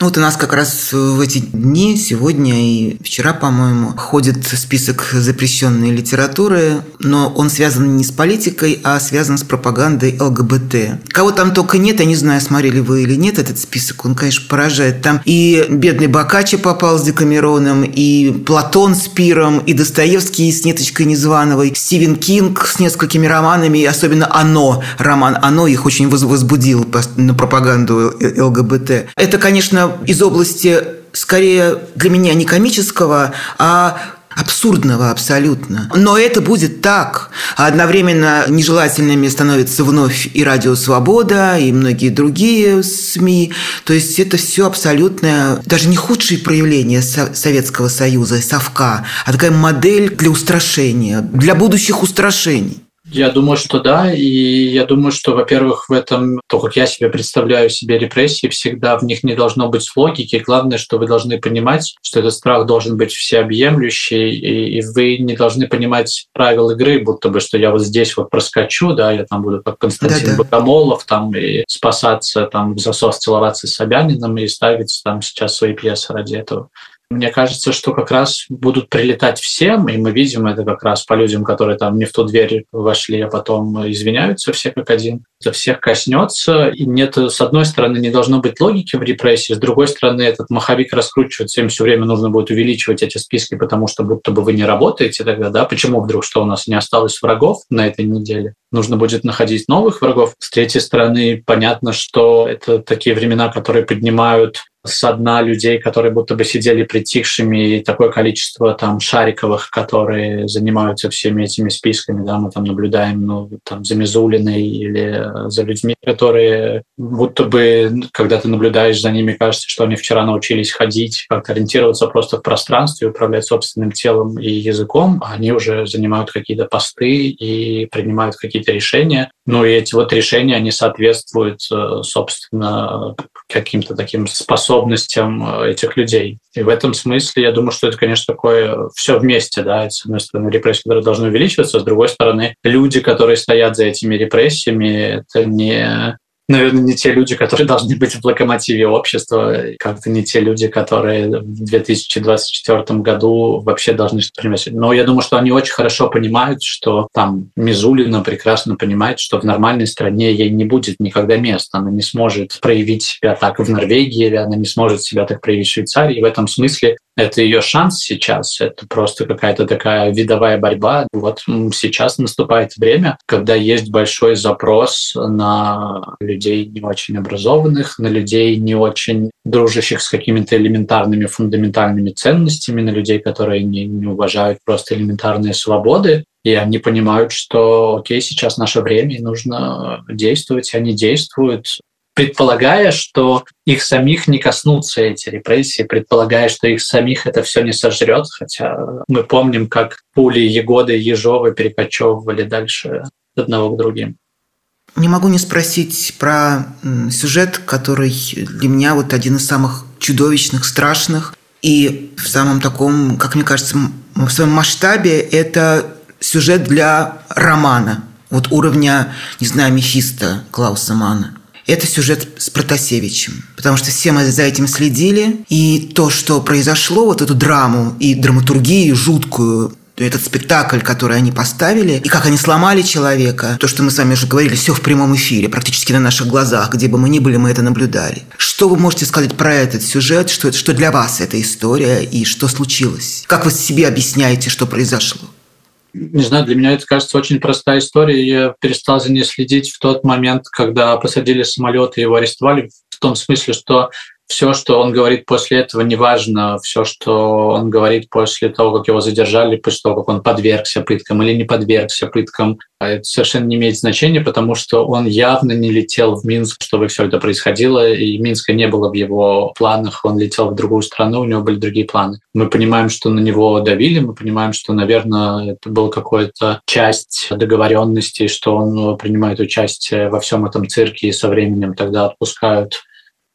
Ну, вот у нас как раз в эти дни, сегодня и вчера, по-моему, ходит список запрещенной литературы, но он связан не с политикой, а связан с пропагандой ЛГБТ. Кого там только нет, я не знаю, смотрели вы или нет этот список, он, конечно, поражает. Там и бедный Бокаччо попал с Декамероном, и Платон с Пиром, и Достоевский с Неточкой Незвановой, Стивен Кинг с несколькими романами, и особенно «Оно», роман «Оно» их очень возбудил на пропаганду ЛГБТ. Это, конечно, из области скорее для меня не комического, а абсурдного абсолютно. Но это будет так. А одновременно нежелательными становятся вновь и Радио Свобода, и многие другие СМИ. То есть это все абсолютное, даже не худшие проявления Советского Союза, совка, а такая модель для устрашения, для будущих устрашений. Я думаю, что да, и я думаю, что, во-первых, в этом, то, как я себе представляю себе репрессии, всегда в них не должно быть логики. Главное, что вы должны понимать, что этот страх должен быть всеобъемлющий, и, и вы не должны понимать правил игры, будто бы, что я вот здесь вот проскочу, да, я там буду как Константин Да-да. Богомолов, там, и спасаться, там, в засос целоваться с Собяниным и ставить там сейчас свои пьесы ради этого. Мне кажется, что как раз будут прилетать всем, и мы видим это как раз по людям, которые там не в ту дверь вошли, а потом извиняются все как один. Это всех коснется, и нет, с одной стороны, не должно быть логики в репрессии, с другой стороны, этот маховик раскручивается, им все время нужно будет увеличивать эти списки, потому что будто бы вы не работаете тогда, да, почему вдруг, что у нас не осталось врагов на этой неделе? Нужно будет находить новых врагов. С третьей стороны, понятно, что это такие времена, которые поднимают со дна людей, которые будто бы сидели притихшими, и такое количество там шариковых, которые занимаются всеми этими списками, да, мы там наблюдаем, ну, там, за Мизулиной или за людьми, которые будто бы, когда ты наблюдаешь за ними, кажется, что они вчера научились ходить, как ориентироваться просто в пространстве, управлять собственным телом и языком, а они уже занимают какие-то посты и принимают какие-то решения. Ну и эти вот решения, они соответствуют, э, собственно, каким-то таким способностям э, этих людей. И в этом смысле я думаю, что это, конечно, такое все вместе, да, с одной стороны, репрессии, которые должны увеличиваться, с другой стороны, люди, которые стоят за этими репрессиями, это не наверное, не те люди, которые должны быть в локомотиве общества, как-то не те люди, которые в 2024 году вообще должны что-то приносить. Но я думаю, что они очень хорошо понимают, что там Мизулина прекрасно понимает, что в нормальной стране ей не будет никогда места. Она не сможет проявить себя так в Норвегии, или она не сможет себя так проявить в Швейцарии. И в этом смысле это ее шанс сейчас, это просто какая-то такая видовая борьба. Вот сейчас наступает время, когда есть большой запрос на людей не очень образованных, на людей не очень дружащих с какими-то элементарными фундаментальными ценностями, на людей, которые не, не уважают просто элементарные свободы. И они понимают, что окей, сейчас наше время, и нужно действовать, и они действуют предполагая, что их самих не коснутся эти репрессии, предполагая, что их самих это все не сожрет, хотя мы помним, как пули Егоды и Ежовы перекочевывали дальше одного к другим. Не могу не спросить про сюжет, который для меня вот один из самых чудовищных, страшных. И в самом таком, как мне кажется, в своем масштабе это сюжет для романа. Вот уровня, не знаю, Мефиста Клауса Мана это сюжет с Протасевичем. Потому что все мы за этим следили. И то, что произошло, вот эту драму и драматургию жуткую, этот спектакль, который они поставили, и как они сломали человека, то, что мы с вами уже говорили, все в прямом эфире, практически на наших глазах, где бы мы ни были, мы это наблюдали. Что вы можете сказать про этот сюжет, что, что для вас эта история и что случилось? Как вы себе объясняете, что произошло? Не знаю, для меня это кажется очень простая история. Я перестал за ней следить в тот момент, когда посадили самолет и его арестовали, в том смысле, что все, что он говорит после этого, неважно, все, что он говорит после того, как его задержали, после того, как он подвергся пыткам или не подвергся пыткам, а это совершенно не имеет значения, потому что он явно не летел в Минск, чтобы все это происходило, и Минска не было в его планах, он летел в другую страну, у него были другие планы. Мы понимаем, что на него давили, мы понимаем, что, наверное, это была какая-то часть договоренности, что он принимает участие во всем этом цирке, и со временем тогда отпускают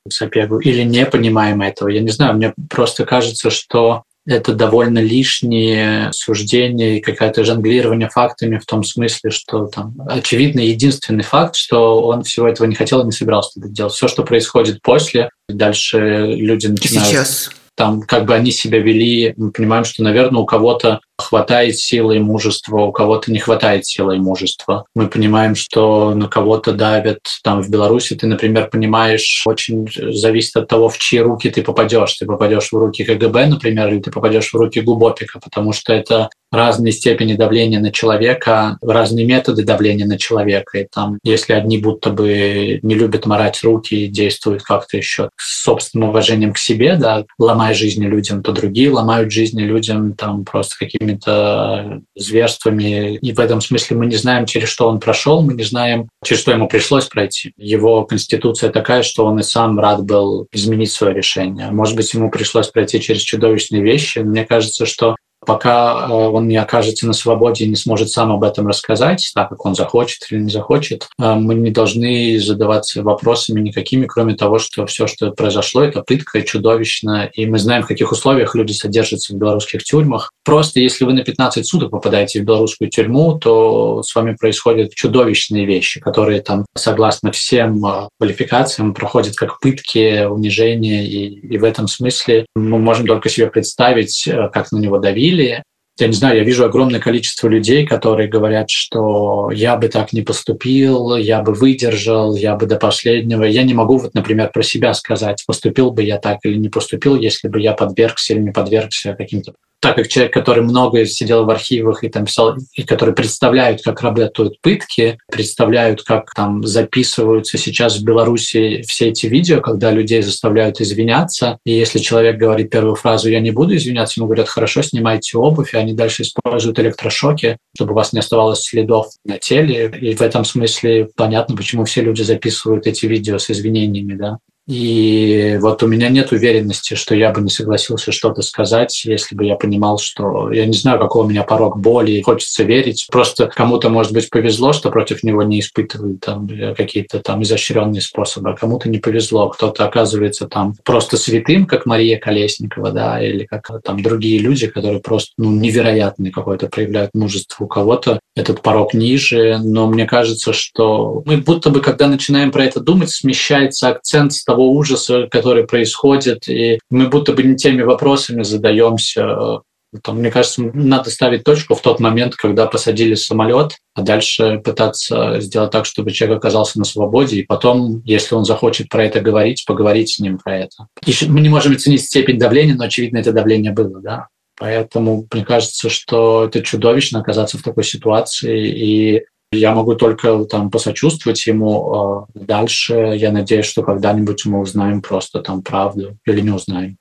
Сапегу или не понимаем этого. Я не знаю, мне просто кажется, что это довольно лишние суждения и какое-то жонглирование фактами в том смысле, что там очевидно единственный факт, что он всего этого не хотел и не собирался это делать. Все, что происходит после, дальше люди начинают... Сейчас там как бы они себя вели, мы понимаем, что, наверное, у кого-то хватает силы и мужества, у кого-то не хватает силы и мужества. Мы понимаем, что на кого-то давят. Там в Беларуси ты, например, понимаешь, очень зависит от того, в чьи руки ты попадешь. Ты попадешь в руки КГБ, например, или ты попадешь в руки Губопика, потому что это разные степени давления на человека, разные методы давления на человека. И там, если одни будто бы не любят морать руки и действуют как-то еще с собственным уважением к себе, да, ломая жизни людям, то другие ломают жизни людям там просто какими-то зверствами. И в этом смысле мы не знаем, через что он прошел, мы не знаем, через что ему пришлось пройти. Его конституция такая, что он и сам рад был изменить свое решение. Может быть, ему пришлось пройти через чудовищные вещи. Мне кажется, что пока э, он не окажется на свободе и не сможет сам об этом рассказать, так как он захочет или не захочет, э, мы не должны задаваться вопросами никакими, кроме того, что все, что произошло, это пытка чудовищно, и мы знаем, в каких условиях люди содержатся в белорусских тюрьмах. Просто если вы на 15 суток попадаете в белорусскую тюрьму, то с вами происходят чудовищные вещи, которые там, согласно всем э, квалификациям, проходят как пытки, унижения, и, и в этом смысле мы можем только себе представить, как на него давили, или я не знаю, я вижу огромное количество людей, которые говорят, что я бы так не поступил, я бы выдержал, я бы до последнего. Я не могу, вот, например, про себя сказать, поступил бы я так или не поступил, если бы я подвергся или не подвергся каким-то так как человек, который много сидел в архивах и там писал, и который представляют, как работают пытки, представляют, как там записываются сейчас в Беларуси все эти видео, когда людей заставляют извиняться. И если человек говорит первую фразу «я не буду извиняться», ему говорят «хорошо, снимайте обувь», и они дальше используют электрошоки, чтобы у вас не оставалось следов на теле. И в этом смысле понятно, почему все люди записывают эти видео с извинениями, да. И вот у меня нет уверенности, что я бы не согласился что-то сказать, если бы я понимал, что я не знаю, какой у меня порог боли, хочется верить. Просто кому-то, может быть, повезло, что против него не испытывают там какие-то там изощренные способы, а кому-то не повезло. Кто-то оказывается там просто святым, как Мария Колесникова, да, или как там другие люди, которые просто ну, невероятный какой-то проявляют мужество. У кого-то этот порог ниже, но мне кажется, что мы будто бы, когда начинаем про это думать, смещается акцент с того ужаса, который происходит, и мы будто бы не теми вопросами задаемся. Там, мне кажется, надо ставить точку в тот момент, когда посадили самолет, а дальше пытаться сделать так, чтобы человек оказался на свободе, и потом, если он захочет про это говорить, поговорить с ним про это. Еще мы не можем оценить степень давления, но, очевидно, это давление было, да. Поэтому мне кажется, что это чудовищно оказаться в такой ситуации, и я могу только там посочувствовать ему. А дальше я надеюсь, что когда-нибудь мы узнаем просто там правду или не узнаем.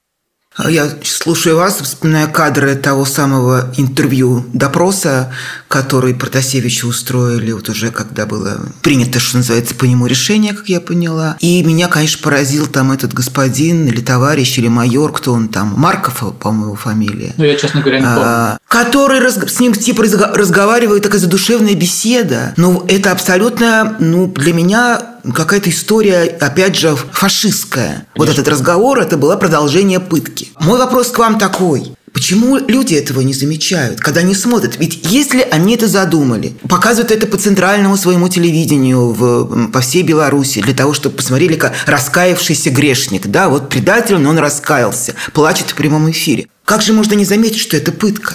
А я слушаю вас, вспоминаю кадры того самого интервью, допроса, который Протасевичу устроили вот уже когда было принято, что называется, по нему решение, как я поняла. И меня, конечно, поразил там этот господин или товарищ, или майор, кто он там, Марков, по-моему, фамилия. Ну, я, честно говоря, не помню. А, который раз, с ним типа разговаривает, такая задушевная беседа. Но это абсолютно, ну, для меня какая-то история, опять же, фашистская. Конечно. Вот этот разговор, это было продолжение пытки. Мой вопрос к вам такой. Почему люди этого не замечают, когда не смотрят? Ведь если они это задумали, показывают это по центральному своему телевидению в, по всей Беларуси, для того, чтобы посмотрели, как раскаявшийся грешник, да, вот предатель, но он раскаялся, плачет в прямом эфире. Как же можно не заметить, что это пытка?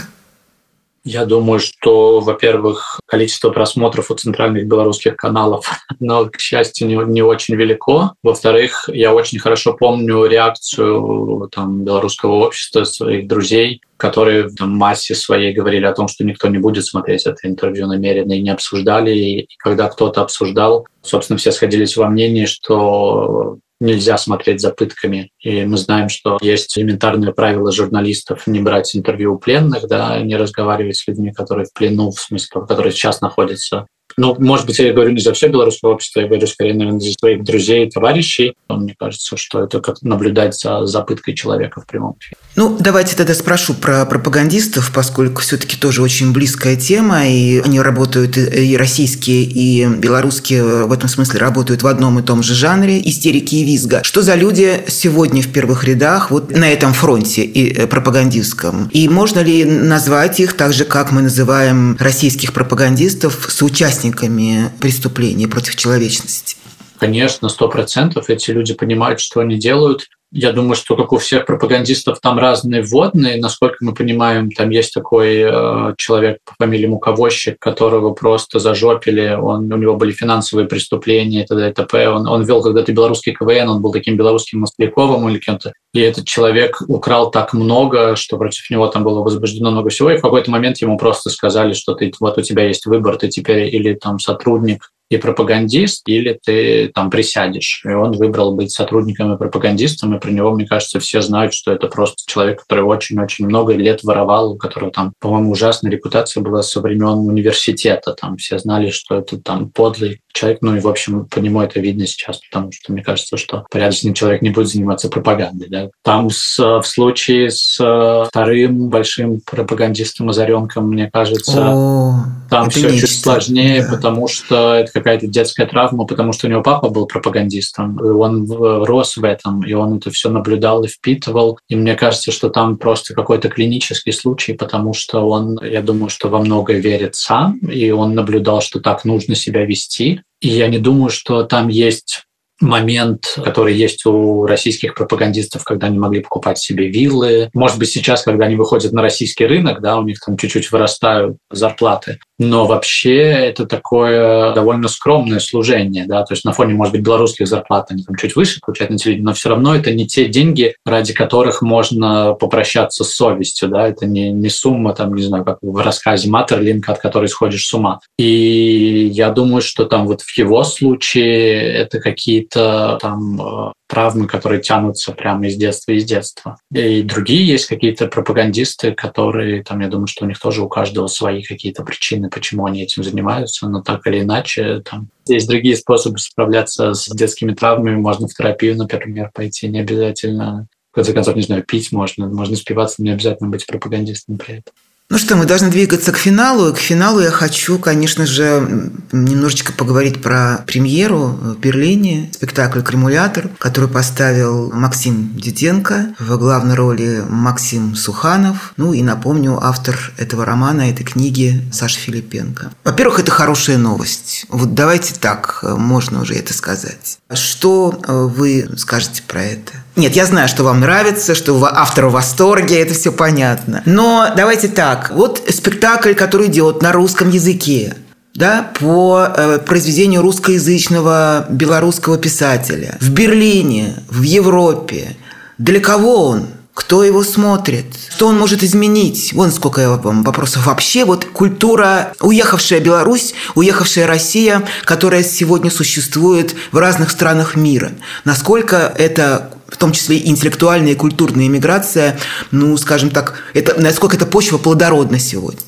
Я думаю, что, во-первых, количество просмотров у центральных белорусских каналов, <laughs> но, к счастью, не, не очень велико. Во-вторых, я очень хорошо помню реакцию там, белорусского общества, своих друзей, которые в массе своей говорили о том, что никто не будет смотреть это интервью намеренно и не обсуждали. И когда кто-то обсуждал, собственно, все сходились во мнении, что нельзя смотреть за пытками. И мы знаем, что есть элементарное правило журналистов не брать интервью у пленных, да, не разговаривать с людьми, которые в плену, в смысле, которые сейчас находятся ну, может быть, я говорю не за все белорусское общество, я говорю скорее, наверное, за своих друзей и товарищей. Мне кажется, что это как наблюдать за запыткой человека в прямом эфире. Ну, давайте тогда спрошу про пропагандистов, поскольку все-таки тоже очень близкая тема, и они работают, и российские, и белорусские в этом смысле работают в одном и том же жанре истерики и визга. Что за люди сегодня в первых рядах вот на этом фронте и э, пропагандистском? И можно ли назвать их так же, как мы называем российских пропагандистов, соучастниками участниками преступления против человечности. Конечно, сто процентов эти люди понимают, что они делают. Я думаю, что как у всех пропагандистов там разные вводные. Насколько мы понимаем, там есть такой э, человек по фамилии Муковощик, которого просто зажопили. Он, у него были финансовые преступления и т.д. и т.п. Он, он вел когда-то белорусский КВН, он был таким белорусским Мостляковым или кем-то. И этот человек украл так много, что против него там было возбуждено много всего. И в какой-то момент ему просто сказали, что ты, вот у тебя есть выбор, ты теперь или там сотрудник и пропагандист, или ты там присядешь. И он выбрал быть сотрудником и пропагандистом, и про него, мне кажется, все знают, что это просто человек, который очень-очень много лет воровал, у которого там, по-моему, ужасная репутация была со времен университета. Там все знали, что это там подлый человек, ну и, в общем, по нему это видно сейчас, потому что мне кажется, что порядочный человек не будет заниматься пропагандой. Да? Там с, в случае с э, вторым большим пропагандистом Озаренком, мне кажется, О, там все нечто. чуть сложнее, да. потому что это какая-то детская травма, потому что у него папа был пропагандистом, и он рос в этом, и он это все наблюдал и впитывал. И мне кажется, что там просто какой-то клинический случай, потому что он, я думаю, что во многое верит сам, и он наблюдал, что так нужно себя вести. И я не думаю, что там есть момент, который есть у российских пропагандистов, когда они могли покупать себе виллы. Может быть, сейчас, когда они выходят на российский рынок, да, у них там чуть-чуть вырастают зарплаты. Но вообще это такое довольно скромное служение, да, то есть на фоне, может быть, белорусских зарплат они там чуть выше получают на телевидении, но все равно это не те деньги, ради которых можно попрощаться с совестью, да, это не, не сумма, там, не знаю, как в рассказе Матерлинка, от которой сходишь с ума. И я думаю, что там вот в его случае это какие-то там э, травмы, которые тянутся прямо из детства, из детства. И другие есть какие-то пропагандисты, которые, там, я думаю, что у них тоже у каждого свои какие-то причины, почему они этим занимаются, но так или иначе, там, есть другие способы справляться с детскими травмами. Можно в терапию, например, пойти, не обязательно в конце концов, не знаю, пить можно, можно спиваться, не обязательно быть пропагандистом при этом. Ну что, мы должны двигаться к финалу. К финалу я хочу, конечно же, немножечко поговорить про премьеру в Берлине, спектакль «Кремулятор», который поставил Максим Диденко, в главной роли Максим Суханов. Ну и напомню, автор этого романа, этой книги Саша Филипенко. Во-первых, это хорошая новость. Вот давайте так, можно уже это сказать. Что вы скажете про это? Нет, я знаю, что вам нравится, что автор в восторге, это все понятно. Но давайте так. Вот спектакль, который идет на русском языке да, по э, произведению русскоязычного белорусского писателя в Берлине, в Европе. Для кого он? Кто его смотрит? Что он может изменить? Вон сколько я вам вопросов. Вообще вот культура, уехавшая Беларусь, уехавшая Россия, которая сегодня существует в разных странах мира. Насколько это в том числе интеллектуальная и культурная иммиграция, ну, скажем так, это, насколько эта почва плодородна сегодня?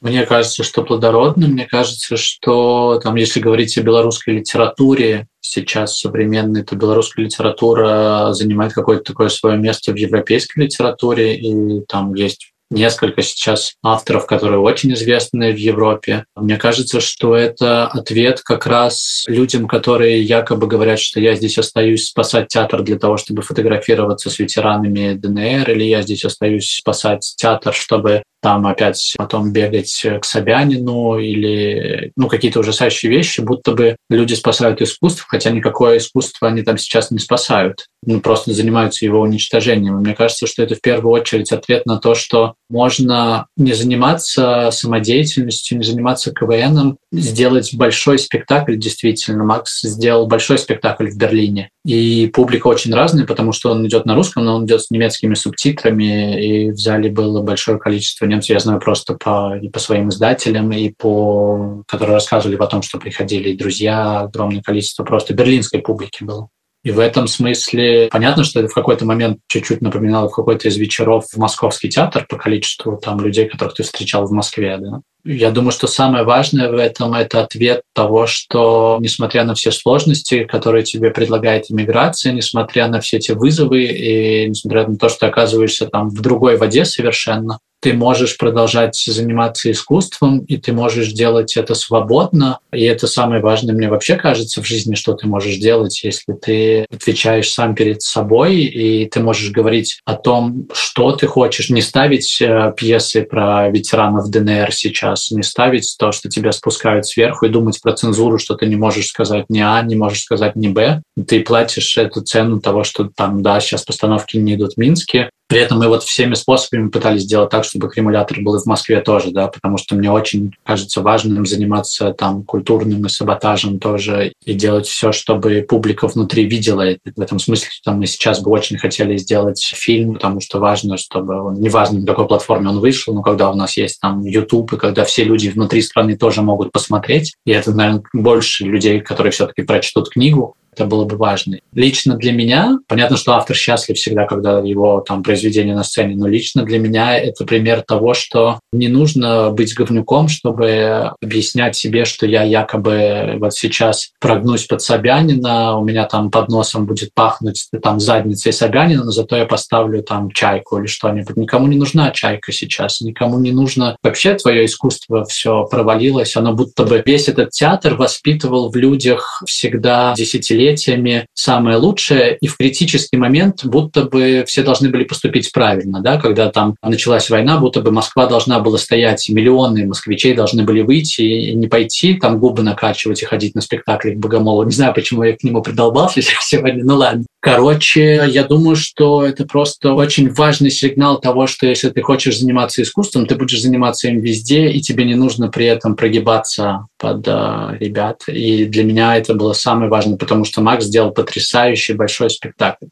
Мне кажется, что плодородно. Мне кажется, что там, если говорить о белорусской литературе, сейчас современной, то белорусская литература занимает какое-то такое свое место в европейской литературе, и там есть несколько сейчас авторов, которые очень известны в Европе. Мне кажется, что это ответ как раз людям, которые якобы говорят, что я здесь остаюсь спасать театр для того, чтобы фотографироваться с ветеранами ДНР, или я здесь остаюсь спасать театр, чтобы там опять потом бегать к Собянину или ну, какие-то ужасающие вещи, будто бы люди спасают искусство, хотя никакое искусство они там сейчас не спасают, ну, просто занимаются его уничтожением. И мне кажется, что это в первую очередь ответ на то, что можно не заниматься самодеятельностью, не заниматься КВНом, сделать большой спектакль, действительно. Макс сделал большой спектакль в Берлине. И публика очень разная, потому что он идет на русском, но он идет с немецкими субтитрами, и в зале было большое количество немцев. Я знаю просто по, и по своим издателям, и по которые рассказывали о том, что приходили друзья, огромное количество просто берлинской публики было. И в этом смысле понятно, что это в какой-то момент чуть-чуть напоминало в какой-то из вечеров в Московский театр по количеству там людей, которых ты встречал в Москве. Да? Я думаю, что самое важное в этом – это ответ того, что несмотря на все сложности, которые тебе предлагает иммиграция, несмотря на все эти вызовы и несмотря на то, что ты оказываешься там в другой воде совершенно, ты можешь продолжать заниматься искусством, и ты можешь делать это свободно. И это самое важное, мне вообще кажется, в жизни, что ты можешь делать, если ты отвечаешь сам перед собой, и ты можешь говорить о том, что ты хочешь, не ставить э, пьесы про ветеранов ДНР сейчас, не ставить то, что тебя спускают сверху, и думать про цензуру, что ты не можешь сказать ни А, не можешь сказать ни Б. Ты платишь эту цену того, что там, да, сейчас постановки не идут в Минске, при этом мы вот всеми способами пытались сделать так, чтобы кремулятор был и в Москве тоже, да, потому что мне очень кажется важным заниматься там культурным и саботажем тоже и делать все, чтобы публика внутри видела это. В этом смысле там мы сейчас бы очень хотели сделать фильм, потому что важно, чтобы он, неважно на какой платформе он вышел, но когда у нас есть там YouTube, и когда все люди внутри страны тоже могут посмотреть, и это, наверное, больше людей, которые все-таки прочтут книгу, это было бы важно. Лично для меня, понятно, что автор счастлив всегда, когда его там произведение на сцене, но лично для меня это пример того, что не нужно быть говнюком, чтобы объяснять себе, что я якобы вот сейчас прогнусь под Собянина, у меня там под носом будет пахнуть там задницей Собянина, но зато я поставлю там чайку или что-нибудь. Никому не нужна чайка сейчас, никому не нужно. Вообще твое искусство все провалилось, оно будто бы весь этот театр воспитывал в людях всегда десятилетия десятилетиями самое лучшее, и в критический момент будто бы все должны были поступить правильно, да, когда там началась война, будто бы Москва должна была стоять, миллионы москвичей должны были выйти и не пойти, там губы накачивать и ходить на спектакли к Богомолу. Не знаю, почему я к нему придолбался <laughs> сегодня, ну ладно. Короче, я думаю, что это просто очень важный сигнал того, что если ты хочешь заниматься искусством, ты будешь заниматься им везде, и тебе не нужно при этом прогибаться под э, ребят. И для меня это было самое важное, потому что Макс сделал потрясающий большой спектакль.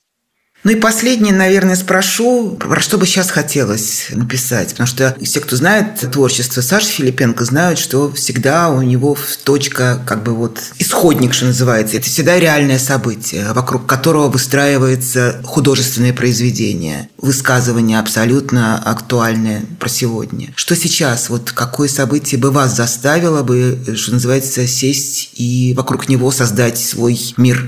Ну и последнее, наверное, спрошу, про что бы сейчас хотелось написать. Потому что все, кто знает творчество Саши Филипенко, знают, что всегда у него точка, как бы вот исходник, что называется. Это всегда реальное событие, вокруг которого выстраивается художественное произведение. Высказывание абсолютно актуальное про сегодня. Что сейчас? Вот какое событие бы вас заставило бы, что называется, сесть и вокруг него создать свой мир?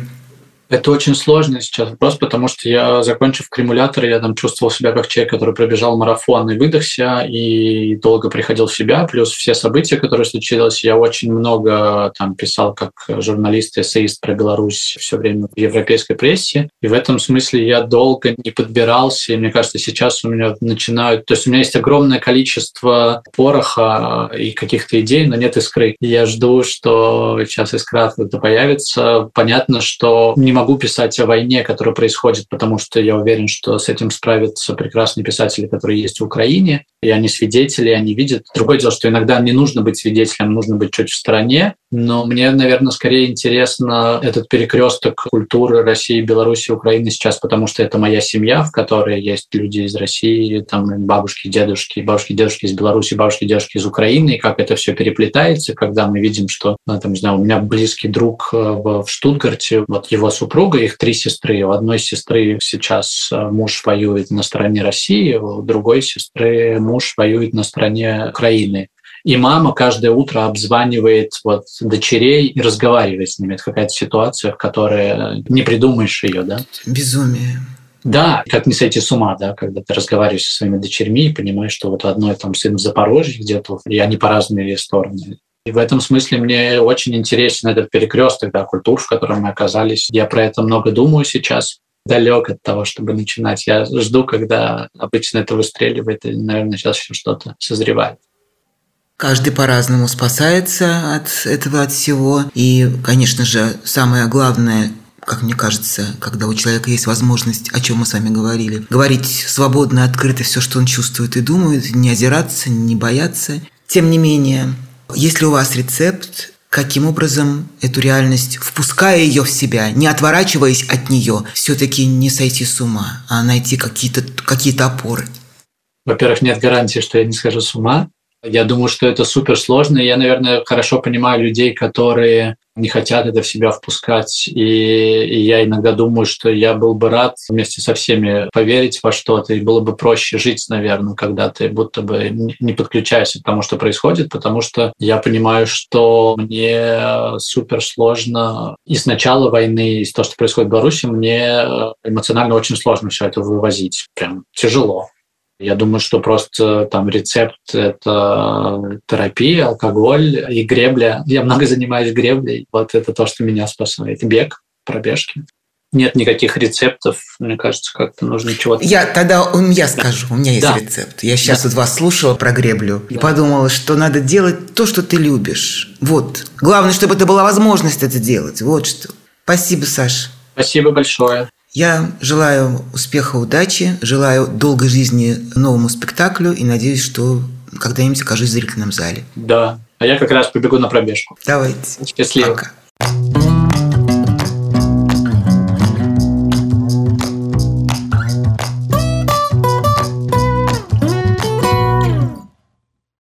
Это очень сложный сейчас вопрос, потому что я, закончив кремулятор, я там чувствовал себя как человек, который пробежал марафон и выдохся, и долго приходил в себя, плюс все события, которые случились, я очень много там писал как журналист, эссеист про Беларусь все время в европейской прессе, и в этом смысле я долго не подбирался, и мне кажется, сейчас у меня начинают, то есть у меня есть огромное количество пороха и каких-то идей, но нет искры. И я жду, что сейчас искра откуда-то появится. Понятно, что не писать о войне, которая происходит, потому что я уверен, что с этим справятся прекрасные писатели, которые есть в Украине, и они свидетели, они видят. Другое дело, что иногда не нужно быть свидетелем, нужно быть чуть в стороне, но мне, наверное, скорее интересно этот перекресток культуры России, Беларуси, Украины сейчас, потому что это моя семья, в которой есть люди из России, там бабушки, дедушки, бабушки, дедушки из Беларуси, бабушки, дедушки из Украины, и как это все переплетается, когда мы видим, что, ну, там, не знаю, у меня близкий друг э, в Штутгарте, вот его супруга, их три сестры. У одной сестры сейчас э, муж воюет на стороне России, у другой сестры муж воюет на стороне Украины. И мама каждое утро обзванивает вот дочерей и разговаривает с ними. Это какая-то ситуация, в которой не придумаешь ее, да? Безумие. Да, как не сойти с ума, да, когда ты разговариваешь со своими дочерьми и понимаешь, что вот одной там сын в Запорожье где-то, и они по разные стороны. И в этом смысле мне очень интересен этот перекресток да, культур, в котором мы оказались. Я про это много думаю сейчас далек от того, чтобы начинать. Я жду, когда обычно это выстреливает, и, наверное, сейчас еще что-то созревает. Каждый по-разному спасается от этого, от всего. И, конечно же, самое главное, как мне кажется, когда у человека есть возможность, о чем мы с вами говорили, говорить свободно, открыто все, что он чувствует и думает, не озираться, не бояться. Тем не менее, если у вас рецепт, каким образом эту реальность, впуская ее в себя, не отворачиваясь от нее, все-таки не сойти с ума, а найти какие-то какие опоры? Во-первых, нет гарантии, что я не схожу с ума. Я думаю, что это супер сложно. Я, наверное, хорошо понимаю людей, которые не хотят это в себя впускать. И, и я иногда думаю, что я был бы рад вместе со всеми поверить во что-то, и было бы проще жить, наверное, когда ты будто бы не подключаешься к тому, что происходит, потому что я понимаю, что мне супер сложно и с начала войны, и с того, что происходит в Беларуси, мне эмоционально очень сложно все это вывозить. Прям тяжело. Я думаю, что просто там рецепт – это терапия, алкоголь и гребля. Я много занимаюсь греблей. Вот это то, что меня спасает. Бег, пробежки. Нет никаких рецептов, мне кажется, как-то нужно чего-то. Я тогда я скажу, у меня есть да. рецепт. Я сейчас да. вот вас слушала про греблю да. и подумала, что надо делать то, что ты любишь. Вот. Главное, чтобы это была возможность это делать. Вот что. Спасибо, Саш. Спасибо большое. Я желаю успеха, удачи, желаю долгой жизни новому спектаклю и надеюсь, что когда-нибудь окажусь в зрительном зале. Да, а я как раз побегу на пробежку. Давайте. Счастливо. Пока.